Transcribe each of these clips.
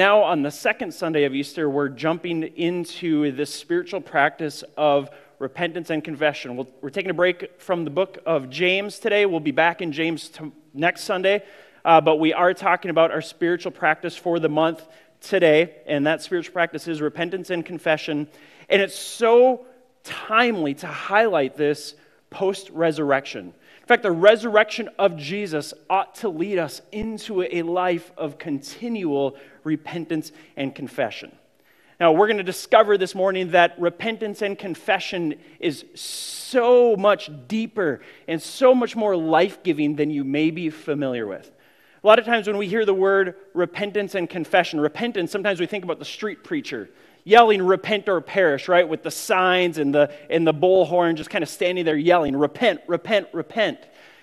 now, on the second Sunday of Easter, we're jumping into this spiritual practice of repentance and confession. we we are taking a break from the book of James today. We'll be back in James t- next Sunday, uh, but we are talking about our spiritual practice for the month today, and that spiritual practice is repentance and confession. And it's so timely to highlight this post resurrection fact, the resurrection of Jesus ought to lead us into a life of continual repentance and confession. Now, we're going to discover this morning that repentance and confession is so much deeper and so much more life giving than you may be familiar with. A lot of times when we hear the word repentance and confession, repentance, sometimes we think about the street preacher yelling, repent or perish, right? With the signs and the, and the bullhorn just kind of standing there yelling, repent, repent, repent.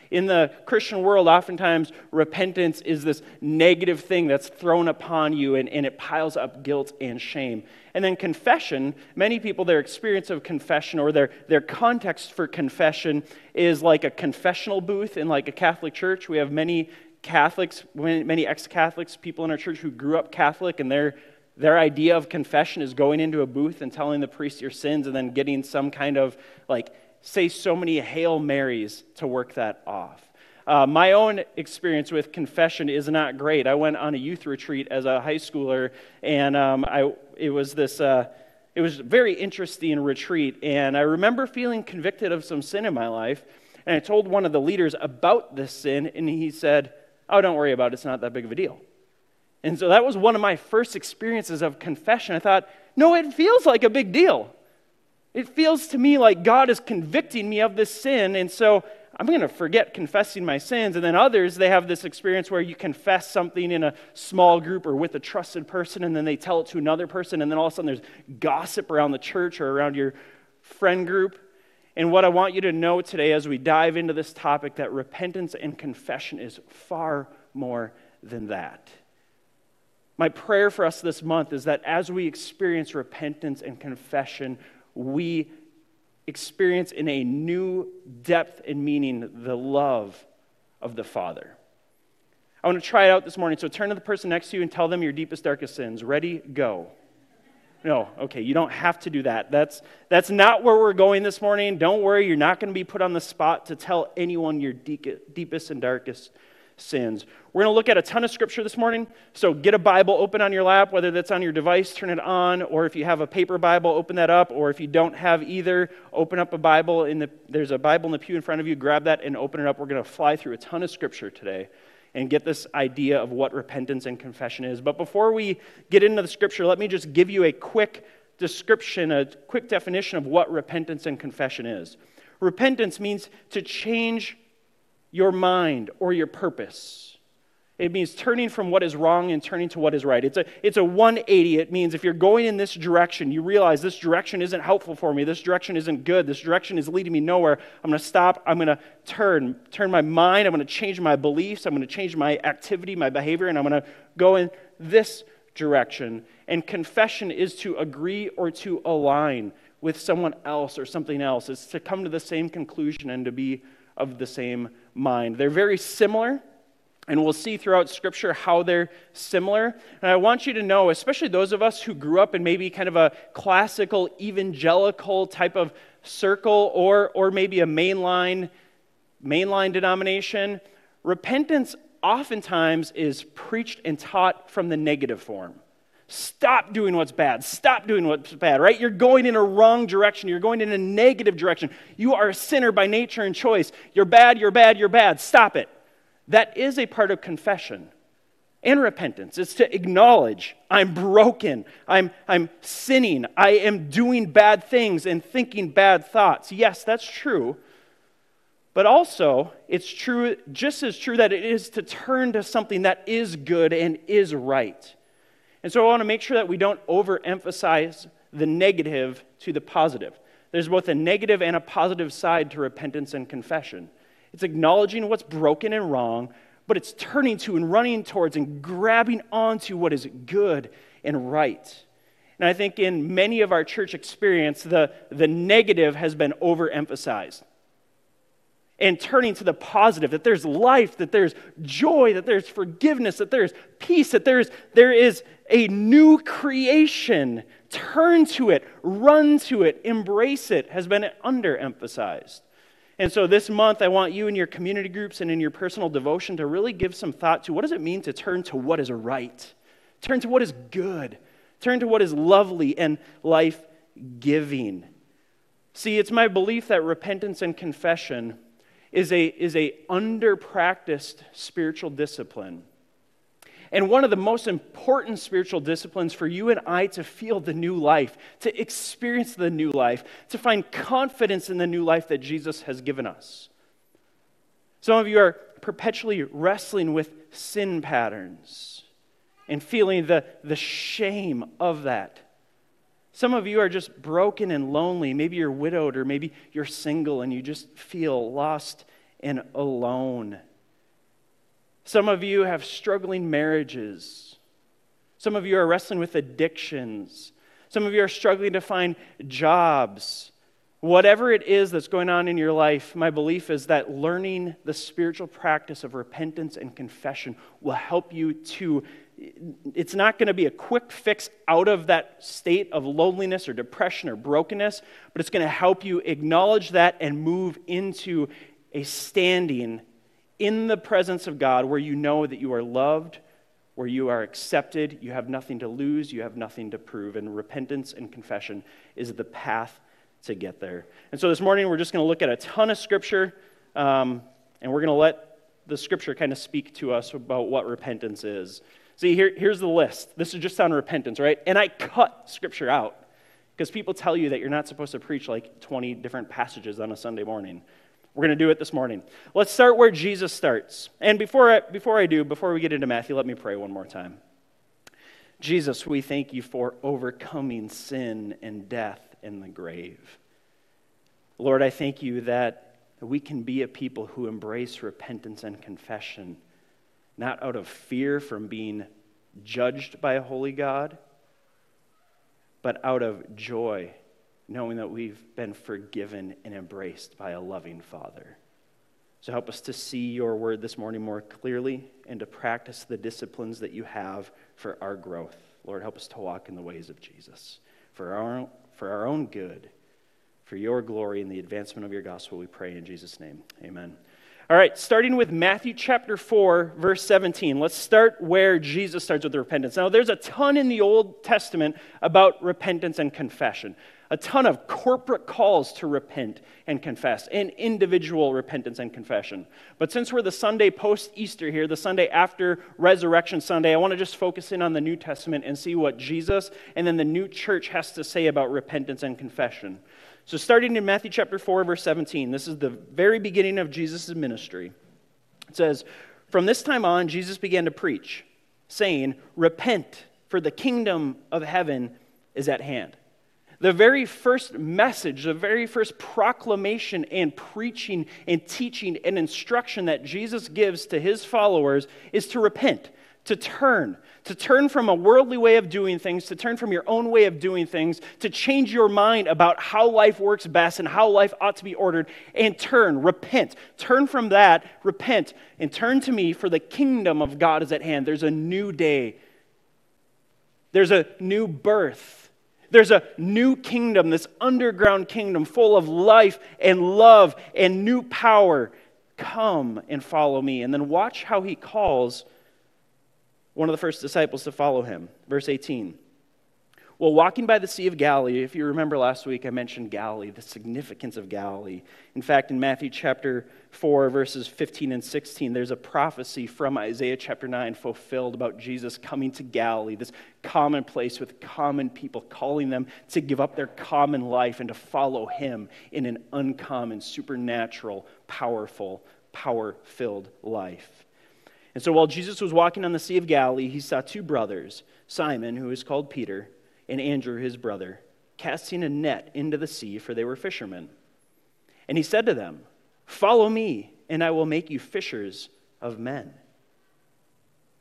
In the Christian world, oftentimes repentance is this negative thing that's thrown upon you and, and it piles up guilt and shame. And then confession, many people, their experience of confession or their, their context for confession is like a confessional booth in like a Catholic church. We have many Catholics, many ex Catholics, people in our church who grew up Catholic, and their, their idea of confession is going into a booth and telling the priest your sins and then getting some kind of like say so many Hail Marys to work that off. Uh, my own experience with confession is not great. I went on a youth retreat as a high schooler, and um, I, it was this. Uh, it was a very interesting retreat, and I remember feeling convicted of some sin in my life. And I told one of the leaders about this sin, and he said, Oh, don't worry about it. It's not that big of a deal. And so that was one of my first experiences of confession. I thought, no, it feels like a big deal. It feels to me like God is convicting me of this sin, and so I'm going to forget confessing my sins. And then others, they have this experience where you confess something in a small group or with a trusted person, and then they tell it to another person, and then all of a sudden there's gossip around the church or around your friend group. And what I want you to know today as we dive into this topic that repentance and confession is far more than that. My prayer for us this month is that as we experience repentance and confession, we experience in a new depth and meaning the love of the Father. I want to try it out this morning. So turn to the person next to you and tell them your deepest, darkest sins. Ready? Go. No, okay, you don't have to do that. That's, that's not where we're going this morning. Don't worry, you're not going to be put on the spot to tell anyone your deepest and darkest sins. We're going to look at a ton of scripture this morning. So get a Bible open on your lap, whether that's on your device, turn it on, or if you have a paper Bible, open that up, or if you don't have either, open up a Bible in the there's a Bible in the pew in front of you, grab that and open it up. We're going to fly through a ton of scripture today and get this idea of what repentance and confession is. But before we get into the scripture, let me just give you a quick description, a quick definition of what repentance and confession is. Repentance means to change your mind or your purpose. It means turning from what is wrong and turning to what is right. It's a, it's a 180. It means if you're going in this direction, you realize this direction isn't helpful for me. This direction isn't good. This direction is leading me nowhere. I'm going to stop. I'm going to turn. Turn my mind. I'm going to change my beliefs. I'm going to change my activity, my behavior, and I'm going to go in this direction. And confession is to agree or to align with someone else or something else. It's to come to the same conclusion and to be of the same mind. They're very similar, and we'll see throughout Scripture how they're similar. And I want you to know, especially those of us who grew up in maybe kind of a classical evangelical type of circle or, or maybe a mainline, mainline denomination, repentance oftentimes is preached and taught from the negative form. Stop doing what's bad. Stop doing what's bad, right? You're going in a wrong direction. You're going in a negative direction. You are a sinner by nature and choice. You're bad, you're bad, you're bad. Stop it. That is a part of confession and repentance. It's to acknowledge I'm broken, I'm, I'm sinning, I am doing bad things and thinking bad thoughts. Yes, that's true. But also, it's true, just as true that it is to turn to something that is good and is right. And so I want to make sure that we don't overemphasize the negative to the positive. There's both a negative and a positive side to repentance and confession. It's acknowledging what's broken and wrong, but it's turning to and running towards and grabbing onto what is good and right. And I think in many of our church experience, the, the negative has been overemphasized. And turning to the positive that there's life, that there's joy, that there's forgiveness, that there's peace, that there's, there is a new creation. Turn to it, run to it, embrace it, has been underemphasized. And so this month, I want you in your community groups and in your personal devotion to really give some thought to what does it mean to turn to what is right, turn to what is good, turn to what is lovely and life giving. See, it's my belief that repentance and confession is a, is a under-practiced spiritual discipline. And one of the most important spiritual disciplines for you and I to feel the new life, to experience the new life, to find confidence in the new life that Jesus has given us. Some of you are perpetually wrestling with sin patterns and feeling the, the shame of that. Some of you are just broken and lonely. Maybe you're widowed or maybe you're single and you just feel lost and alone. Some of you have struggling marriages. Some of you are wrestling with addictions. Some of you are struggling to find jobs. Whatever it is that's going on in your life, my belief is that learning the spiritual practice of repentance and confession will help you to it's not going to be a quick fix out of that state of loneliness or depression or brokenness, but it's going to help you acknowledge that and move into a standing in the presence of God where you know that you are loved, where you are accepted, you have nothing to lose, you have nothing to prove. And repentance and confession is the path to get there. And so this morning we're just going to look at a ton of scripture, um, and we're going to let the scripture kind of speak to us about what repentance is. See, here, here's the list. This is just on repentance, right? And I cut scripture out because people tell you that you're not supposed to preach like 20 different passages on a Sunday morning. We're going to do it this morning. Let's start where Jesus starts. And before I, before I do, before we get into Matthew, let me pray one more time. Jesus, we thank you for overcoming sin and death in the grave. Lord, I thank you that we can be a people who embrace repentance and confession not out of fear from being judged by a holy God, but out of joy, knowing that we've been forgiven and embraced by a loving Father. So help us to see your word this morning more clearly and to practice the disciplines that you have for our growth. Lord, help us to walk in the ways of Jesus. For our, own, for our own good, for your glory and the advancement of your gospel, we pray in Jesus' name. Amen. All right, starting with Matthew chapter 4, verse 17. Let's start where Jesus starts with repentance. Now, there's a ton in the Old Testament about repentance and confession, a ton of corporate calls to repent and confess, and individual repentance and confession. But since we're the Sunday post Easter here, the Sunday after Resurrection Sunday, I want to just focus in on the New Testament and see what Jesus and then the new church has to say about repentance and confession. So, starting in Matthew chapter 4, verse 17, this is the very beginning of Jesus' ministry. It says, From this time on, Jesus began to preach, saying, Repent, for the kingdom of heaven is at hand. The very first message, the very first proclamation and preaching and teaching and instruction that Jesus gives to his followers is to repent, to turn, to turn from a worldly way of doing things, to turn from your own way of doing things, to change your mind about how life works best and how life ought to be ordered, and turn, repent. Turn from that, repent, and turn to me, for the kingdom of God is at hand. There's a new day, there's a new birth. There's a new kingdom, this underground kingdom full of life and love and new power. Come and follow me. And then watch how he calls one of the first disciples to follow him. Verse 18. Well, walking by the Sea of Galilee, if you remember last week, I mentioned Galilee, the significance of Galilee. In fact, in Matthew chapter 4, verses 15 and 16, there's a prophecy from Isaiah chapter 9 fulfilled about Jesus coming to Galilee, this common place with common people, calling them to give up their common life and to follow him in an uncommon, supernatural, powerful, power filled life. And so while Jesus was walking on the Sea of Galilee, he saw two brothers, Simon, who is called Peter, and Andrew, his brother, casting a net into the sea, for they were fishermen. And he said to them, Follow me, and I will make you fishers of men.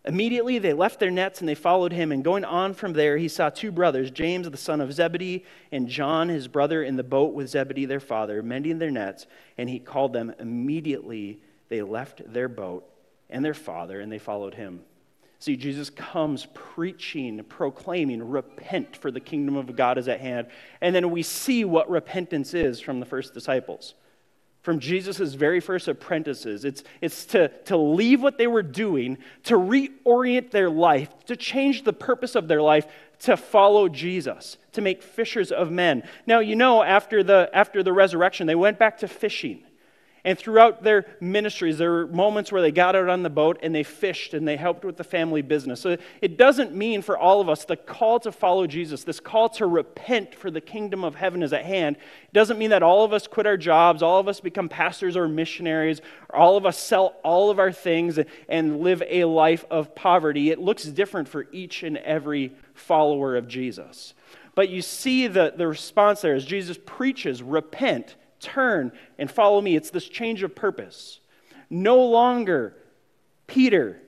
Immediately they left their nets and they followed him. And going on from there, he saw two brothers, James the son of Zebedee, and John his brother, in the boat with Zebedee their father, mending their nets. And he called them. Immediately they left their boat and their father, and they followed him. See, Jesus comes preaching, proclaiming, repent, for the kingdom of God is at hand. And then we see what repentance is from the first disciples from Jesus' very first apprentices. It's, it's to, to leave what they were doing, to reorient their life, to change the purpose of their life, to follow Jesus, to make fishers of men. Now, you know, after the, after the resurrection, they went back to fishing. And throughout their ministries, there were moments where they got out on the boat and they fished and they helped with the family business. So it doesn't mean for all of us the call to follow Jesus, this call to repent for the kingdom of heaven is at hand. It doesn't mean that all of us quit our jobs, all of us become pastors or missionaries, or all of us sell all of our things and live a life of poverty. It looks different for each and every follower of Jesus. But you see the, the response there as Jesus preaches, repent turn and follow me. It's this change of purpose. No longer Peter,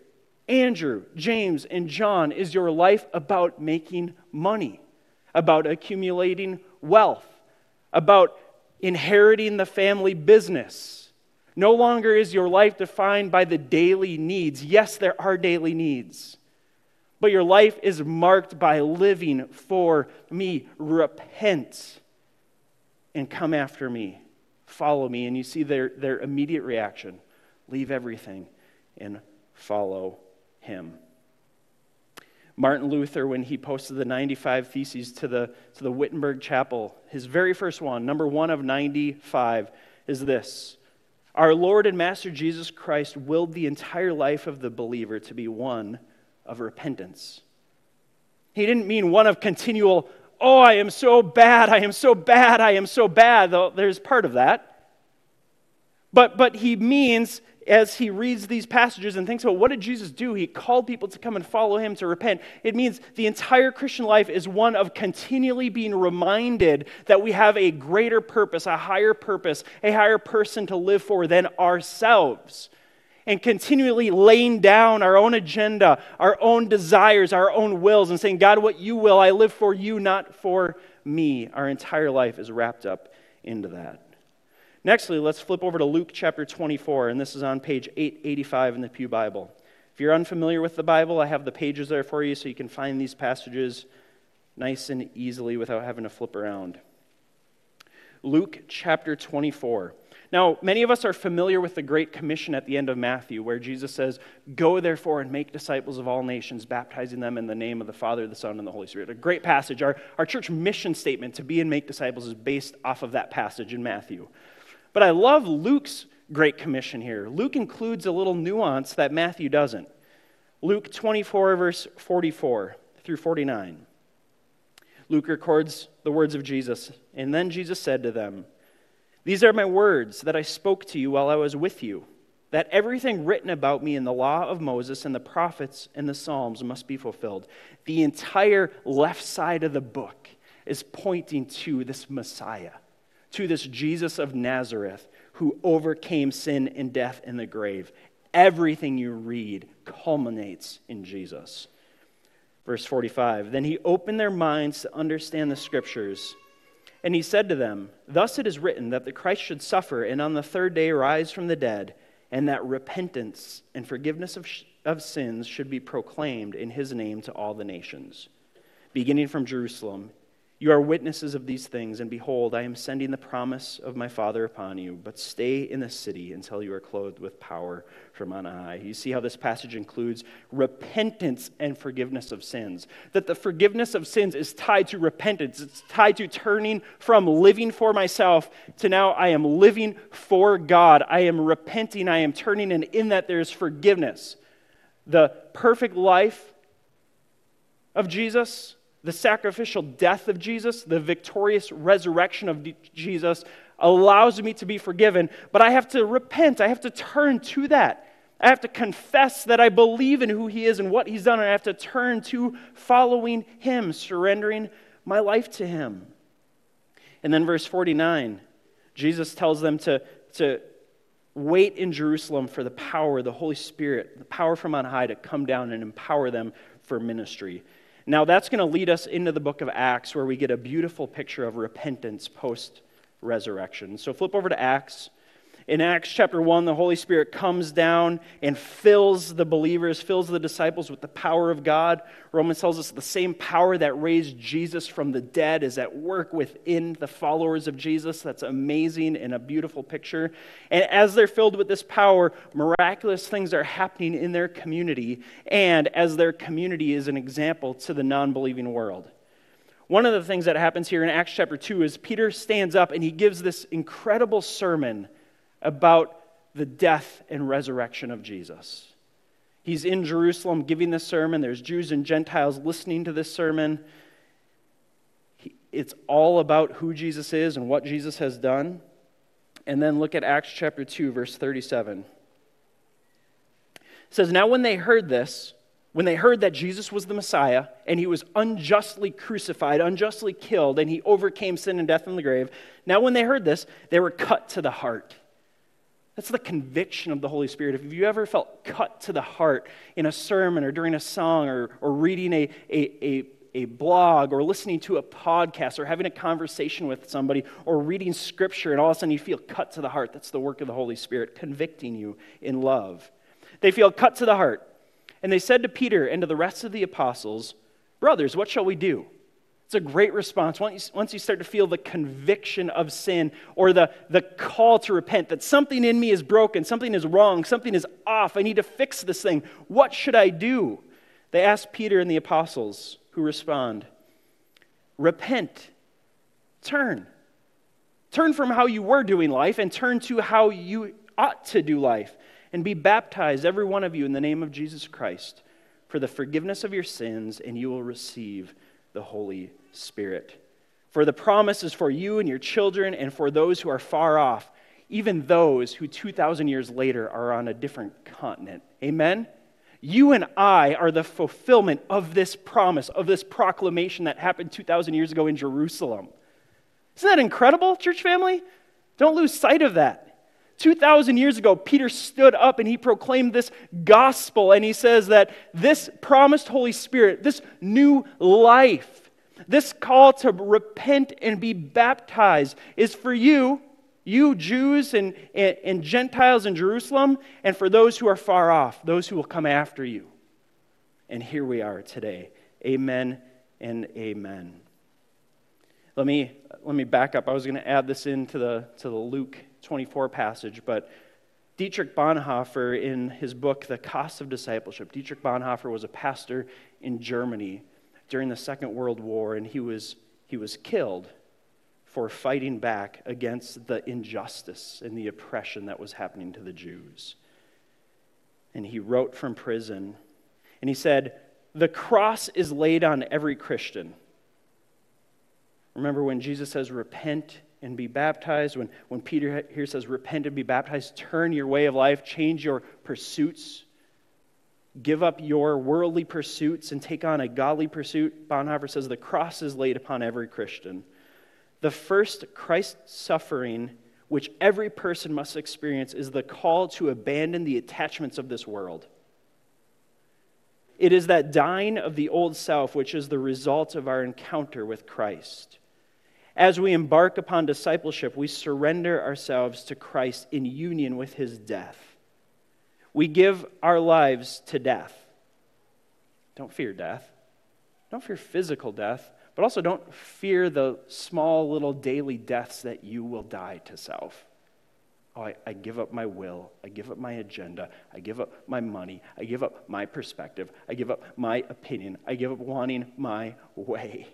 Andrew, James, and John is your life about making money, about accumulating wealth, about inheriting the family business. No longer is your life defined by the daily needs. Yes, there are daily needs. But your life is marked by living for me. Repent and come after me follow me. And you see their, their immediate reaction leave everything and follow him. Martin Luther, when he posted the 95 Theses to the, to the Wittenberg Chapel, his very first one, number one of 95, is this Our Lord and Master Jesus Christ willed the entire life of the believer to be one of repentance. He didn't mean one of continual oh, I am so bad, I am so bad, I am so bad, there's part of that. But, but he means, as he reads these passages and thinks about what did Jesus do? He called people to come and follow him to repent. It means the entire Christian life is one of continually being reminded that we have a greater purpose, a higher purpose, a higher person to live for than ourselves and continually laying down our own agenda, our own desires, our own wills, and saying, God, what you will, I live for you, not for me. Our entire life is wrapped up into that. Nextly, let's flip over to Luke chapter 24, and this is on page 885 in the Pew Bible. If you're unfamiliar with the Bible, I have the pages there for you so you can find these passages nice and easily without having to flip around. Luke chapter 24. Now, many of us are familiar with the Great Commission at the end of Matthew, where Jesus says, Go therefore and make disciples of all nations, baptizing them in the name of the Father, the Son, and the Holy Spirit. A great passage. Our, our church mission statement to be and make disciples is based off of that passage in Matthew. But I love Luke's Great Commission here. Luke includes a little nuance that Matthew doesn't. Luke 24, verse 44 through 49. Luke records the words of Jesus. And then Jesus said to them, these are my words that I spoke to you while I was with you, that everything written about me in the law of Moses and the prophets and the Psalms must be fulfilled. The entire left side of the book is pointing to this Messiah, to this Jesus of Nazareth who overcame sin and death in the grave. Everything you read culminates in Jesus. Verse 45 Then he opened their minds to understand the scriptures and he said to them, Thus it is written that the Christ should suffer and on the third day rise from the dead, and that repentance and forgiveness of, sh- of sins should be proclaimed in his name to all the nations, beginning from Jerusalem. You are witnesses of these things, and behold, I am sending the promise of my Father upon you, but stay in the city until you are clothed with power from on high. You see how this passage includes repentance and forgiveness of sins. That the forgiveness of sins is tied to repentance, it's tied to turning from living for myself to now I am living for God. I am repenting, I am turning, and in that there is forgiveness. The perfect life of Jesus the sacrificial death of Jesus, the victorious resurrection of Jesus allows me to be forgiven, but I have to repent. I have to turn to that. I have to confess that I believe in who He is and what He's done, and I have to turn to following Him, surrendering my life to Him. And then, verse 49, Jesus tells them to, to wait in Jerusalem for the power, the Holy Spirit, the power from on high to come down and empower them for ministry. Now, that's going to lead us into the book of Acts, where we get a beautiful picture of repentance post resurrection. So, flip over to Acts in Acts chapter 1, the Holy Spirit comes down and fills the believers, fills the disciples with the power of God. Romans tells us the same power that raised Jesus from the dead is at work within the followers of Jesus. That's amazing and a beautiful picture. And as they're filled with this power, miraculous things are happening in their community, and as their community is an example to the non believing world. One of the things that happens here in Acts chapter 2 is Peter stands up and he gives this incredible sermon about the death and resurrection of Jesus. He's in Jerusalem giving this sermon. There's Jews and Gentiles listening to this sermon. It's all about who Jesus is and what Jesus has done. And then look at Acts chapter 2, verse 37. It says, Now when they heard this, when they heard that Jesus was the Messiah and he was unjustly crucified, unjustly killed, and he overcame sin and death in the grave, now when they heard this, they were cut to the heart that's the conviction of the Holy Spirit. If you ever felt cut to the heart in a sermon or during a song or, or reading a, a, a, a blog or listening to a podcast or having a conversation with somebody or reading scripture and all of a sudden you feel cut to the heart, that's the work of the Holy Spirit convicting you in love. They feel cut to the heart. And they said to Peter and to the rest of the apostles, Brothers, what shall we do? It's a great response. Once you, once you start to feel the conviction of sin or the, the call to repent, that something in me is broken, something is wrong, something is off, I need to fix this thing. What should I do? They ask Peter and the apostles, who respond Repent, turn. Turn from how you were doing life and turn to how you ought to do life. And be baptized, every one of you, in the name of Jesus Christ for the forgiveness of your sins, and you will receive the Holy Spirit. For the promise is for you and your children and for those who are far off, even those who 2,000 years later are on a different continent. Amen? You and I are the fulfillment of this promise, of this proclamation that happened 2,000 years ago in Jerusalem. Isn't that incredible, church family? Don't lose sight of that. 2,000 years ago, Peter stood up and he proclaimed this gospel, and he says that this promised Holy Spirit, this new life, this call to repent and be baptized is for you, you Jews and, and, and Gentiles in Jerusalem, and for those who are far off, those who will come after you. And here we are today. Amen and amen. Let me, let me back up. I was going to add this into the, to the Luke 24 passage, but Dietrich Bonhoeffer, in his book, The Cost of Discipleship, Dietrich Bonhoeffer was a pastor in Germany during the Second World War, and he was, he was killed for fighting back against the injustice and the oppression that was happening to the Jews. And he wrote from prison, and he said, The cross is laid on every Christian. Remember when Jesus says, Repent and be baptized. When, when Peter here says, repent and be baptized, turn your way of life, change your pursuits, give up your worldly pursuits and take on a godly pursuit. Bonhoeffer says, the cross is laid upon every Christian. The first Christ suffering, which every person must experience, is the call to abandon the attachments of this world. It is that dying of the old self which is the result of our encounter with Christ. As we embark upon discipleship, we surrender ourselves to Christ in union with his death. We give our lives to death. Don't fear death. Don't fear physical death, but also don't fear the small little daily deaths that you will die to self. Oh, I, I, give up my will. I give up my agenda. I give up my money. I give up my perspective. I give up my opinion. I give up wanting my way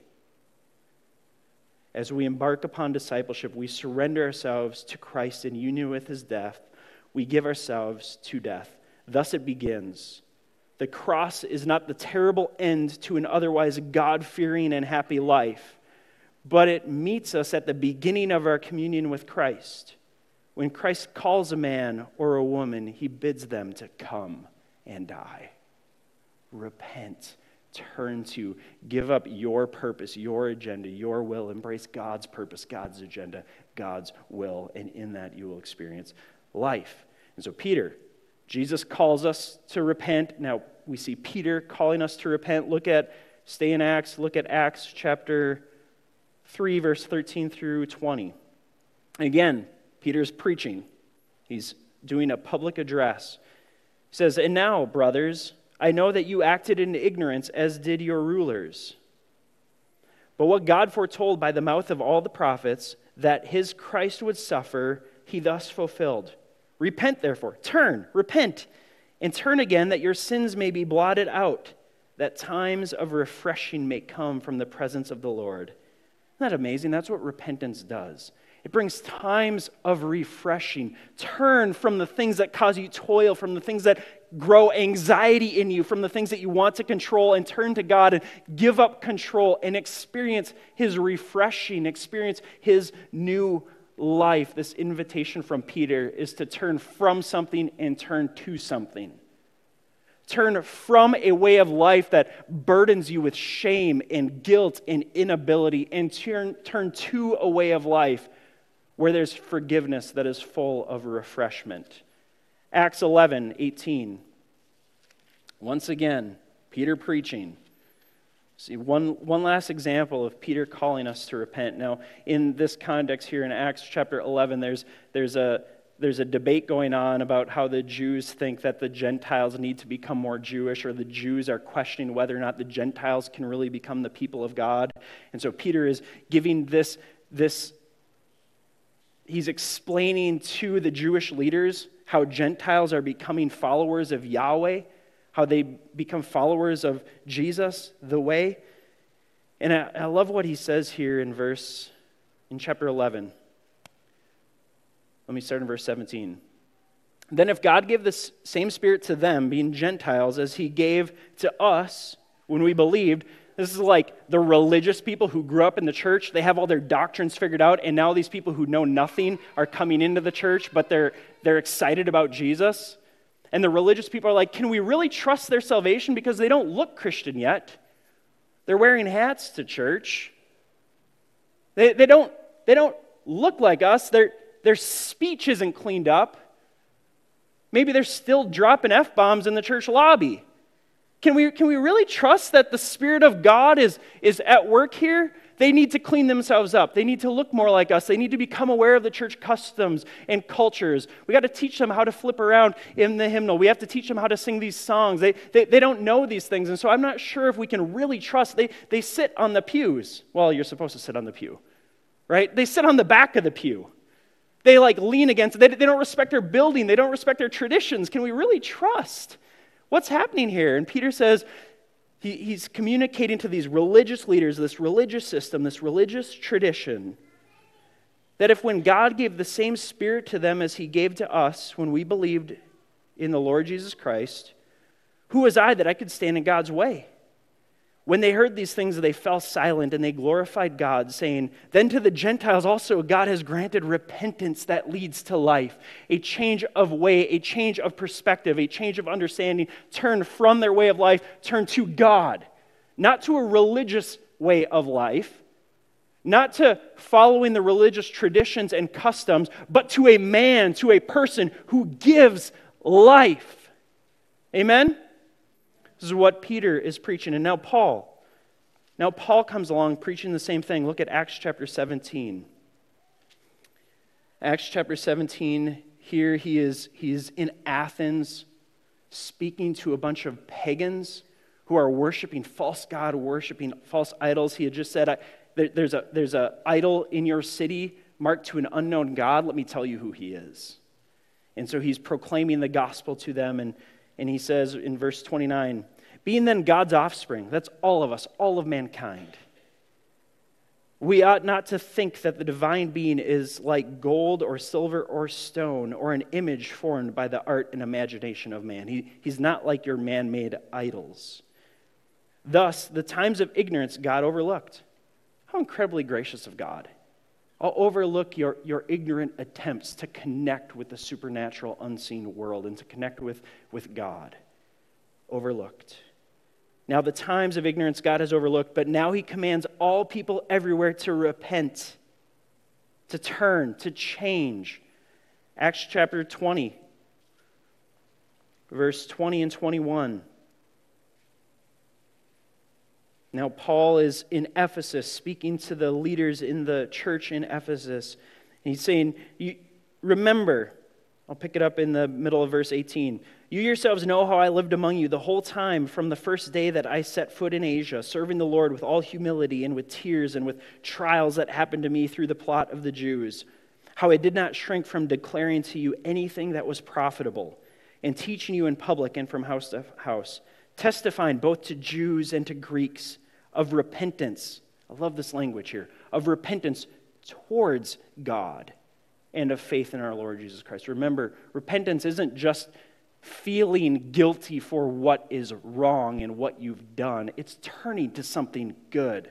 as we embark upon discipleship, we surrender ourselves to Christ in union with his death. We give ourselves to death. Thus it begins. The cross is not the terrible end to an otherwise God fearing and happy life, but it meets us at the beginning of our communion with Christ. When Christ calls a man or a woman, he bids them to come and die. Repent turn to, give up your purpose, your agenda, your will, embrace God's purpose, God's agenda, God's will, and in that you will experience life. And so, Peter, Jesus calls us to repent. Now, we see Peter calling us to repent. Look at, stay in Acts, look at Acts chapter 3, verse 13 through 20. Again, Peter's preaching. He's doing a public address. He says, And now, brothers, I know that you acted in ignorance, as did your rulers. But what God foretold by the mouth of all the prophets, that his Christ would suffer, he thus fulfilled. Repent, therefore. Turn, repent, and turn again, that your sins may be blotted out, that times of refreshing may come from the presence of the Lord. Isn't that amazing? That's what repentance does. It brings times of refreshing. Turn from the things that cause you toil, from the things that grow anxiety in you, from the things that you want to control, and turn to God and give up control and experience His refreshing, experience His new life. This invitation from Peter is to turn from something and turn to something. Turn from a way of life that burdens you with shame and guilt and inability, and turn, turn to a way of life where there's forgiveness that is full of refreshment. Acts 11, 18. Once again, Peter preaching. See, one, one last example of Peter calling us to repent. Now, in this context here in Acts chapter 11, there's, there's, a, there's a debate going on about how the Jews think that the Gentiles need to become more Jewish, or the Jews are questioning whether or not the Gentiles can really become the people of God. And so Peter is giving this, this he's explaining to the Jewish leaders how Gentiles are becoming followers of Yahweh, how they become followers of Jesus, the way. And I, I love what he says here in verse, in chapter 11. Let me start in verse 17. Then, if God gave the same Spirit to them, being Gentiles, as he gave to us when we believed, this is like the religious people who grew up in the church. They have all their doctrines figured out, and now these people who know nothing are coming into the church, but they're, they're excited about Jesus. And the religious people are like, can we really trust their salvation? Because they don't look Christian yet. They're wearing hats to church. They, they, don't, they don't look like us. Their, their speech isn't cleaned up. Maybe they're still dropping F bombs in the church lobby. Can we, can we really trust that the Spirit of God is, is at work here? They need to clean themselves up. They need to look more like us. They need to become aware of the church customs and cultures. We got to teach them how to flip around in the hymnal. We have to teach them how to sing these songs. They, they, they don't know these things. And so I'm not sure if we can really trust. They, they sit on the pews. Well, you're supposed to sit on the pew, right? They sit on the back of the pew. They like lean against it. They, they don't respect their building. They don't respect their traditions. Can we really trust? What's happening here? And Peter says, he, he's communicating to these religious leaders, this religious system, this religious tradition, that if when God gave the same spirit to them as he gave to us when we believed in the Lord Jesus Christ, who was I that I could stand in God's way? When they heard these things, they fell silent and they glorified God, saying, Then to the Gentiles also God has granted repentance that leads to life, a change of way, a change of perspective, a change of understanding. Turn from their way of life, turn to God, not to a religious way of life, not to following the religious traditions and customs, but to a man, to a person who gives life. Amen? This is what Peter is preaching. And now Paul. Now Paul comes along preaching the same thing. Look at Acts chapter 17. Acts chapter 17, here he is, he is in Athens speaking to a bunch of pagans who are worshiping false God, worshiping false idols. He had just said, there, There's an there's a idol in your city marked to an unknown God. Let me tell you who he is. And so he's proclaiming the gospel to them. And, and he says in verse 29 being then God's offspring, that's all of us, all of mankind. We ought not to think that the divine being is like gold or silver or stone or an image formed by the art and imagination of man. He, he's not like your man made idols. Thus, the times of ignorance God overlooked. How incredibly gracious of God. I'll overlook your, your ignorant attempts to connect with the supernatural, unseen world and to connect with, with God. Overlooked. Now, the times of ignorance God has overlooked, but now he commands all people everywhere to repent, to turn, to change. Acts chapter 20, verse 20 and 21. Now, Paul is in Ephesus speaking to the leaders in the church in Ephesus. And He's saying, Remember, I'll pick it up in the middle of verse 18. You yourselves know how I lived among you the whole time from the first day that I set foot in Asia, serving the Lord with all humility and with tears and with trials that happened to me through the plot of the Jews. How I did not shrink from declaring to you anything that was profitable, and teaching you in public and from house to house, testifying both to Jews and to Greeks of repentance. I love this language here of repentance towards God and of faith in our Lord Jesus Christ. Remember, repentance isn't just feeling guilty for what is wrong and what you've done, it's turning to something good.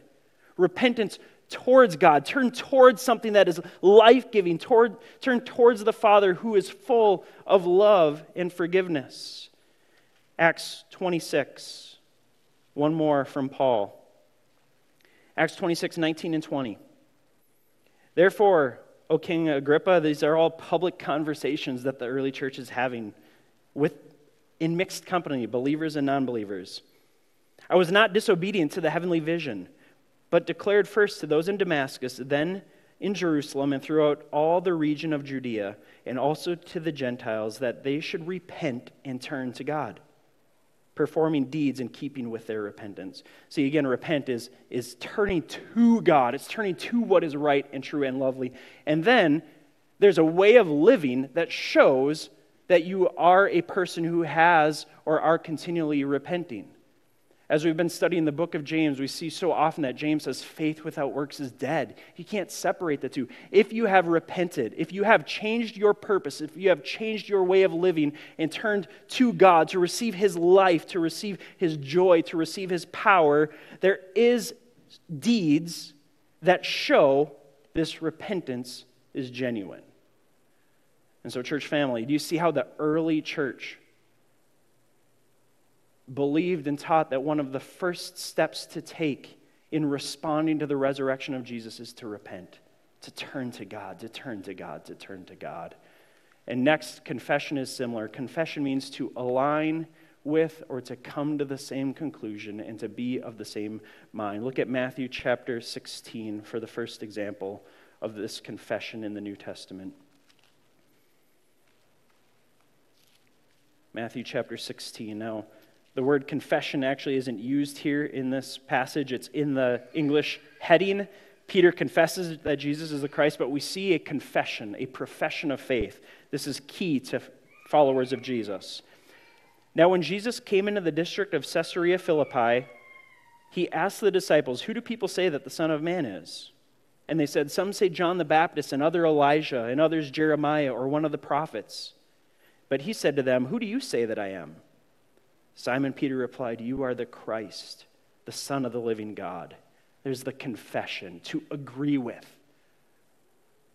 Repentance towards God, turn towards something that is life giving, toward, turn towards the Father who is full of love and forgiveness. Acts 26, one more from Paul. Acts 26, 19 and 20. Therefore, O King Agrippa, these are all public conversations that the early church is having with, in mixed company, believers and non believers. I was not disobedient to the heavenly vision, but declared first to those in Damascus, then in Jerusalem, and throughout all the region of Judea, and also to the Gentiles, that they should repent and turn to God, performing deeds in keeping with their repentance. See, again, repent is, is turning to God, it's turning to what is right and true and lovely. And then there's a way of living that shows that you are a person who has or are continually repenting. As we've been studying the book of James, we see so often that James says faith without works is dead. He can't separate the two. If you have repented, if you have changed your purpose, if you have changed your way of living and turned to God to receive his life, to receive his joy, to receive his power, there is deeds that show this repentance is genuine. And so, church family, do you see how the early church believed and taught that one of the first steps to take in responding to the resurrection of Jesus is to repent, to turn to God, to turn to God, to turn to God? And next, confession is similar. Confession means to align with or to come to the same conclusion and to be of the same mind. Look at Matthew chapter 16 for the first example of this confession in the New Testament. Matthew chapter 16. Now, the word confession actually isn't used here in this passage, it's in the English heading. Peter confesses that Jesus is the Christ, but we see a confession, a profession of faith. This is key to followers of Jesus. Now, when Jesus came into the district of Caesarea Philippi, he asked the disciples, Who do people say that the Son of Man is? And they said, Some say John the Baptist, and other Elijah, and others Jeremiah, or one of the prophets. But he said to them, Who do you say that I am? Simon Peter replied, You are the Christ, the Son of the living God. There's the confession to agree with.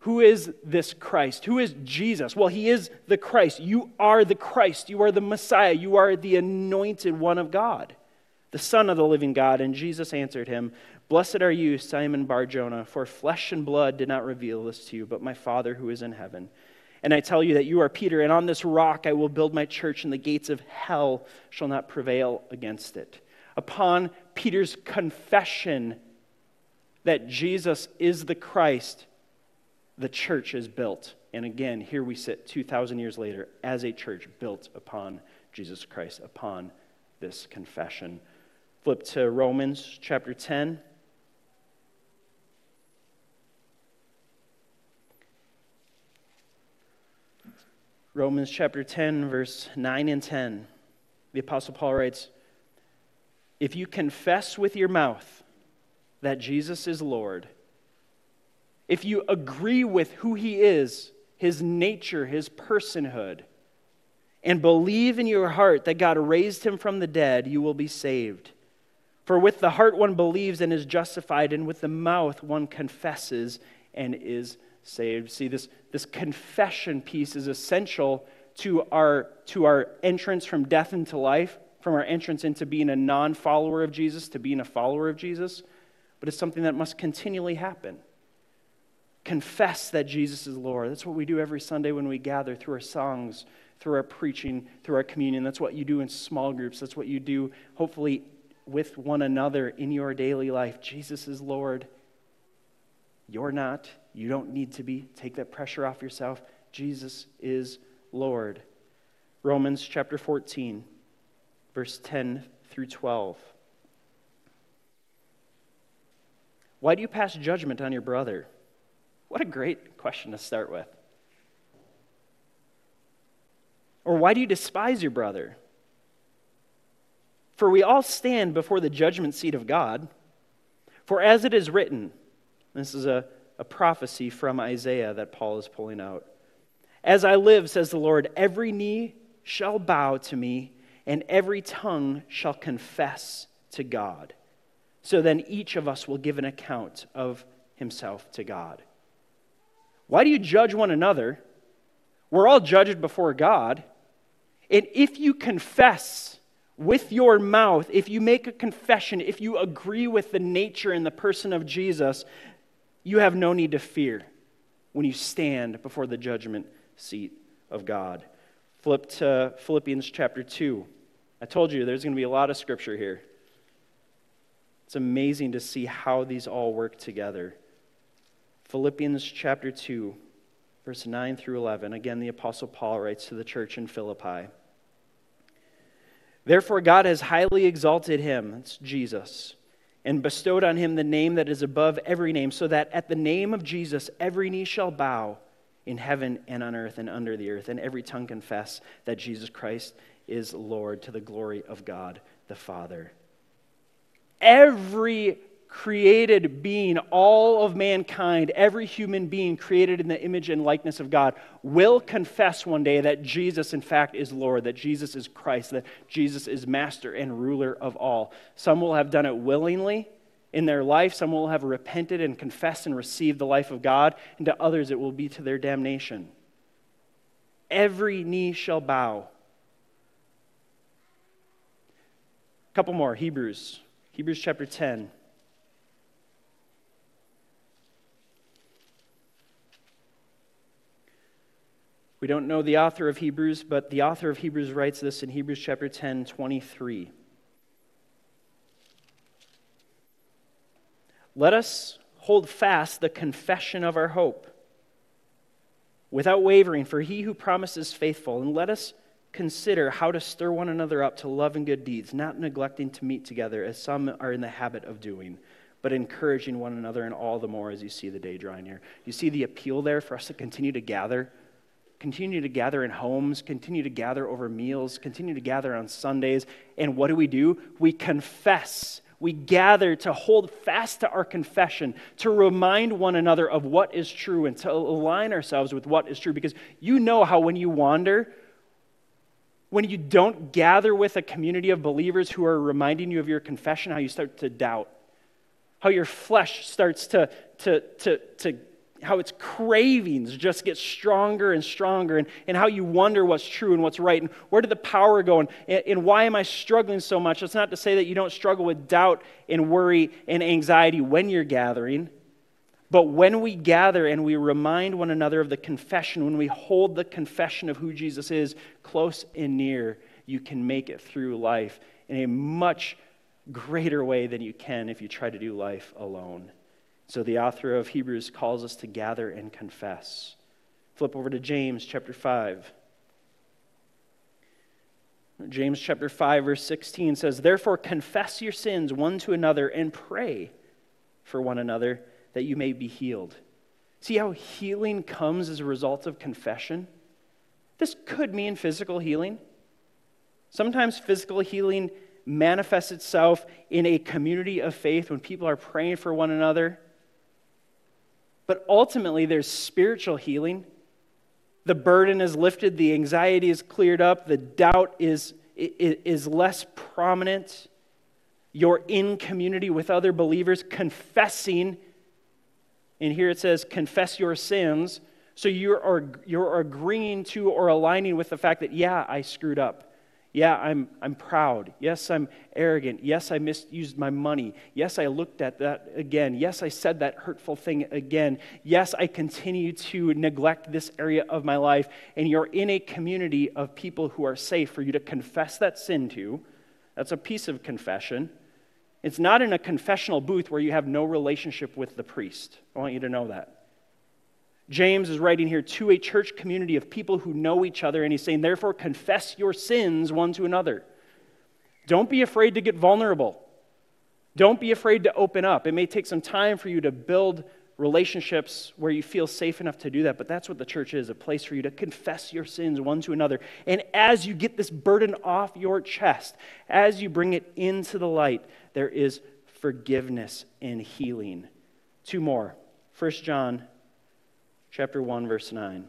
Who is this Christ? Who is Jesus? Well, he is the Christ. You are the Christ. You are the Messiah. You are the anointed one of God, the Son of the living God. And Jesus answered him, Blessed are you, Simon Barjona, for flesh and blood did not reveal this to you, but my Father who is in heaven. And I tell you that you are Peter, and on this rock I will build my church, and the gates of hell shall not prevail against it. Upon Peter's confession that Jesus is the Christ, the church is built. And again, here we sit 2,000 years later as a church built upon Jesus Christ, upon this confession. Flip to Romans chapter 10. Romans chapter 10, verse 9 and 10. The Apostle Paul writes If you confess with your mouth that Jesus is Lord, if you agree with who he is, his nature, his personhood, and believe in your heart that God raised him from the dead, you will be saved. For with the heart one believes and is justified, and with the mouth one confesses and is saved. See, this, this confession piece is essential to our, to our entrance from death into life, from our entrance into being a non follower of Jesus to being a follower of Jesus, but it's something that must continually happen. confess that Jesus is Lord. That's what we do every Sunday when we gather through our songs, through our preaching, through our communion. That's what you do in small groups. That's what you do, hopefully, with one another in your daily life. Jesus is Lord. You're not. You don't need to be. Take that pressure off yourself. Jesus is Lord. Romans chapter 14, verse 10 through 12. Why do you pass judgment on your brother? What a great question to start with. Or why do you despise your brother? For we all stand before the judgment seat of God. For as it is written, this is a, a prophecy from Isaiah that Paul is pulling out. As I live, says the Lord, every knee shall bow to me, and every tongue shall confess to God. So then each of us will give an account of himself to God. Why do you judge one another? We're all judged before God. And if you confess with your mouth, if you make a confession, if you agree with the nature and the person of Jesus, you have no need to fear when you stand before the judgment seat of God. Flip to Philippians chapter 2. I told you there's going to be a lot of scripture here. It's amazing to see how these all work together. Philippians chapter 2, verse 9 through 11. Again, the Apostle Paul writes to the church in Philippi. Therefore, God has highly exalted him, that's Jesus, and bestowed on him the name that is above every name, so that at the name of Jesus every knee shall bow in heaven and on earth and under the earth, and every tongue confess that Jesus Christ is Lord to the glory of God the Father. Every created being, all of mankind, every human being created in the image and likeness of God, will confess one day that Jesus, in fact, is Lord, that Jesus is Christ, that Jesus is master and ruler of all. Some will have done it willingly in their life, some will have repented and confessed and received the life of God, and to others it will be to their damnation. Every knee shall bow. A couple more Hebrews. Hebrews chapter 10. We don't know the author of Hebrews, but the author of Hebrews writes this in Hebrews chapter 10, 23. Let us hold fast the confession of our hope without wavering, for he who promises faithful. And let us consider how to stir one another up to love and good deeds, not neglecting to meet together, as some are in the habit of doing, but encouraging one another, and all the more as you see the day drawing near. You see the appeal there for us to continue to gather continue to gather in homes, continue to gather over meals, continue to gather on Sundays. And what do we do? We confess. We gather to hold fast to our confession, to remind one another of what is true, and to align ourselves with what is true. Because you know how when you wander, when you don't gather with a community of believers who are reminding you of your confession, how you start to doubt, how your flesh starts to, to, to, to how its cravings just get stronger and stronger, and, and how you wonder what's true and what's right, and where did the power go, and, and why am I struggling so much? It's not to say that you don't struggle with doubt and worry and anxiety when you're gathering, but when we gather and we remind one another of the confession, when we hold the confession of who Jesus is close and near, you can make it through life in a much greater way than you can if you try to do life alone. So the author of Hebrews calls us to gather and confess. Flip over to James chapter 5. James chapter 5 verse 16 says, "Therefore confess your sins one to another and pray for one another that you may be healed." See how healing comes as a result of confession? This could mean physical healing. Sometimes physical healing manifests itself in a community of faith when people are praying for one another but ultimately, there's spiritual healing. The burden is lifted, the anxiety is cleared up, the doubt is, is less prominent. You're in community with other believers, confessing. And here it says, confess your sins. So you're, you're agreeing to or aligning with the fact that, yeah, I screwed up. Yeah, I'm, I'm proud. Yes, I'm arrogant. Yes, I misused my money. Yes, I looked at that again. Yes, I said that hurtful thing again. Yes, I continue to neglect this area of my life. And you're in a community of people who are safe for you to confess that sin to. That's a piece of confession. It's not in a confessional booth where you have no relationship with the priest. I want you to know that. James is writing here to a church community of people who know each other, and he's saying, therefore, confess your sins one to another. Don't be afraid to get vulnerable. Don't be afraid to open up. It may take some time for you to build relationships where you feel safe enough to do that, but that's what the church is a place for you to confess your sins one to another. And as you get this burden off your chest, as you bring it into the light, there is forgiveness and healing. Two more. 1 John chapter 1 verse 9.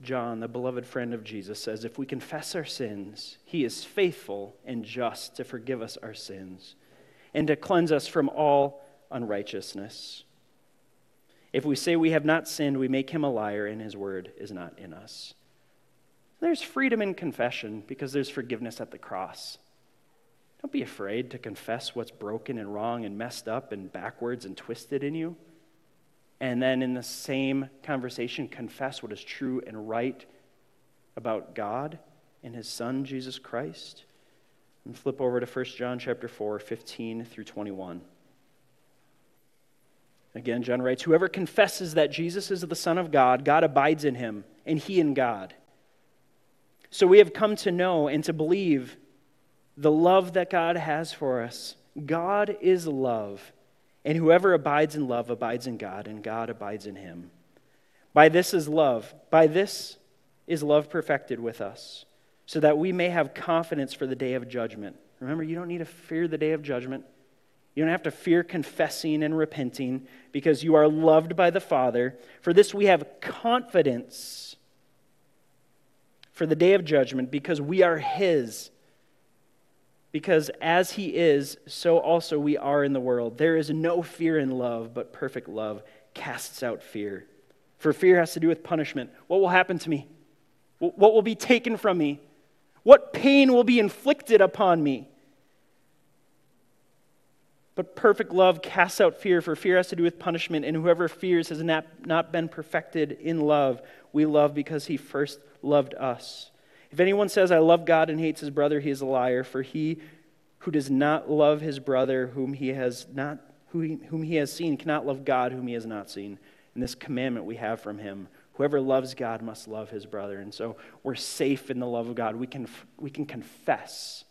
John, the beloved friend of Jesus, says, If we confess our sins, he is faithful and just to forgive us our sins and to cleanse us from all unrighteousness. If we say we have not sinned, we make him a liar, and his word is not in us. There's freedom in confession because there's forgiveness at the cross. Don't be afraid to confess what's broken and wrong and messed up and backwards and twisted in you. And then in the same conversation, confess what is true and right about God and his son Jesus Christ. And flip over to 1 John chapter 4, 15 through 21. Again, John writes, Whoever confesses that Jesus is the Son of God, God abides in him, and he in God. So we have come to know and to believe the love that God has for us. God is love, and whoever abides in love abides in God, and God abides in him. By this is love. By this is love perfected with us, so that we may have confidence for the day of judgment. Remember, you don't need to fear the day of judgment. You don't have to fear confessing and repenting because you are loved by the Father. For this we have confidence for the day of judgment because we are His because as he is, so also we are in the world. There is no fear in love, but perfect love casts out fear. For fear has to do with punishment. What will happen to me? What will be taken from me? What pain will be inflicted upon me? But perfect love casts out fear, for fear has to do with punishment, and whoever fears has not, not been perfected in love. We love because he first loved us. If anyone says, I love God and hates his brother, he is a liar, for he who does not love his brother whom he has not whom he has seen cannot love God whom he has not seen. And this commandment we have from him. Whoever loves God must love his brother. And so we're safe in the love of God. We can, we can confess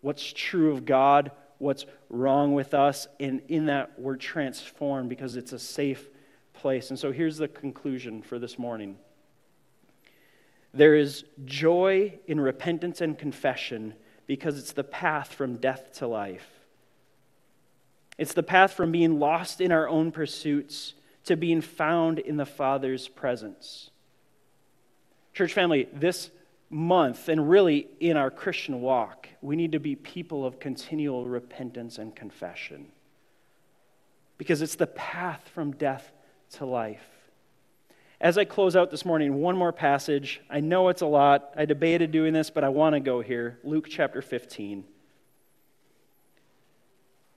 what's true of God, what's wrong with us, and in that we're transformed because it's a safe place. And so here's the conclusion for this morning. There is joy in repentance and confession because it's the path from death to life. It's the path from being lost in our own pursuits to being found in the Father's presence. Church family, this month, and really in our Christian walk, we need to be people of continual repentance and confession because it's the path from death to life. As I close out this morning, one more passage. I know it's a lot. I debated doing this, but I want to go here. Luke chapter 15.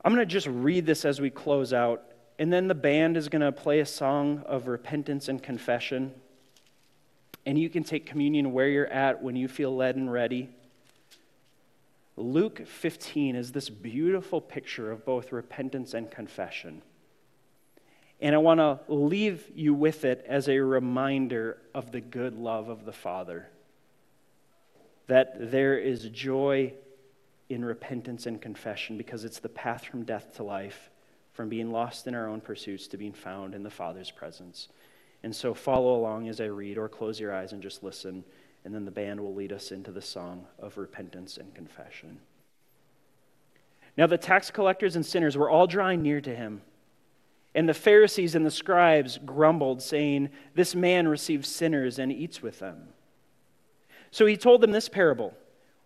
I'm going to just read this as we close out, and then the band is going to play a song of repentance and confession. And you can take communion where you're at when you feel led and ready. Luke 15 is this beautiful picture of both repentance and confession. And I want to leave you with it as a reminder of the good love of the Father. That there is joy in repentance and confession because it's the path from death to life, from being lost in our own pursuits to being found in the Father's presence. And so follow along as I read, or close your eyes and just listen, and then the band will lead us into the song of repentance and confession. Now, the tax collectors and sinners were all drawing near to him. And the Pharisees and the scribes grumbled, saying, This man receives sinners and eats with them. So he told them this parable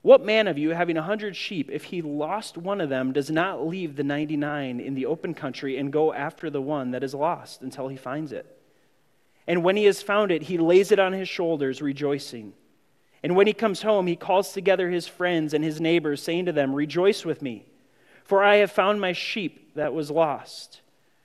What man of you, having a hundred sheep, if he lost one of them, does not leave the 99 in the open country and go after the one that is lost until he finds it? And when he has found it, he lays it on his shoulders, rejoicing. And when he comes home, he calls together his friends and his neighbors, saying to them, Rejoice with me, for I have found my sheep that was lost.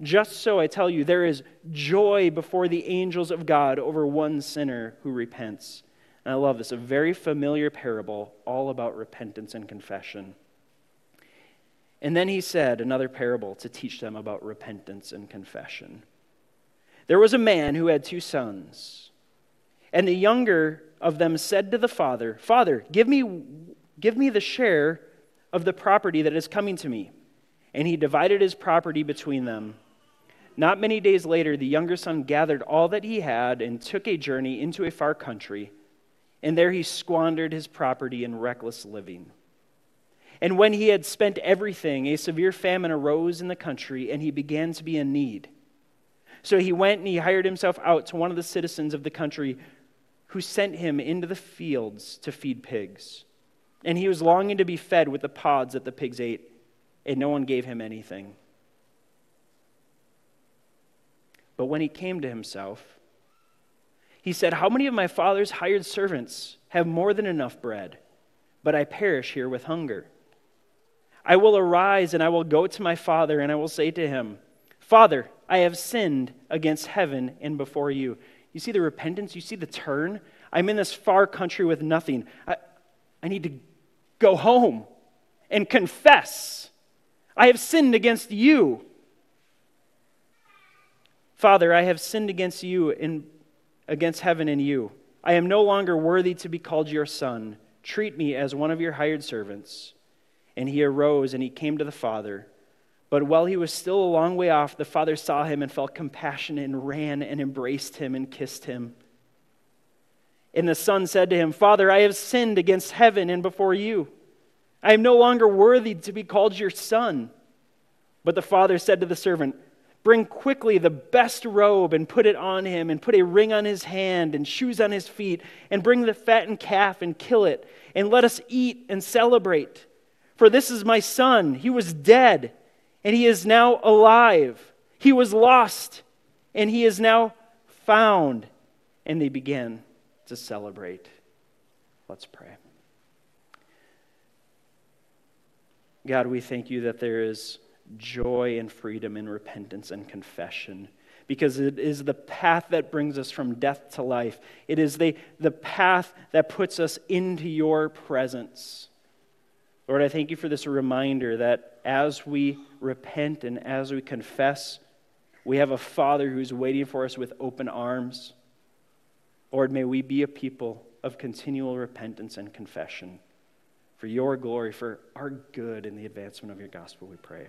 Just so I tell you, there is joy before the angels of God over one sinner who repents. And I love this, a very familiar parable all about repentance and confession. And then he said another parable to teach them about repentance and confession. There was a man who had two sons, and the younger of them said to the father, Father, give me, give me the share of the property that is coming to me. And he divided his property between them. Not many days later, the younger son gathered all that he had and took a journey into a far country, and there he squandered his property in reckless living. And when he had spent everything, a severe famine arose in the country, and he began to be in need. So he went and he hired himself out to one of the citizens of the country who sent him into the fields to feed pigs. And he was longing to be fed with the pods that the pigs ate, and no one gave him anything. But when he came to himself, he said, How many of my father's hired servants have more than enough bread, but I perish here with hunger? I will arise and I will go to my father and I will say to him, Father, I have sinned against heaven and before you. You see the repentance? You see the turn? I'm in this far country with nothing. I, I need to go home and confess. I have sinned against you. Father, I have sinned against you and against heaven and you. I am no longer worthy to be called your son. Treat me as one of your hired servants. And he arose and he came to the father. But while he was still a long way off, the father saw him and felt compassion and ran and embraced him and kissed him. And the son said to him, Father, I have sinned against heaven and before you. I am no longer worthy to be called your son. But the father said to the servant, Bring quickly the best robe and put it on him, and put a ring on his hand and shoes on his feet, and bring the fattened calf and kill it, and let us eat and celebrate. For this is my son. He was dead, and he is now alive. He was lost, and he is now found. And they began to celebrate. Let's pray. God, we thank you that there is joy and freedom in repentance and confession because it is the path that brings us from death to life. It is the, the path that puts us into your presence. Lord, I thank you for this reminder that as we repent and as we confess, we have a Father who's waiting for us with open arms. Lord, may we be a people of continual repentance and confession for your glory, for our good, and the advancement of your gospel, we pray.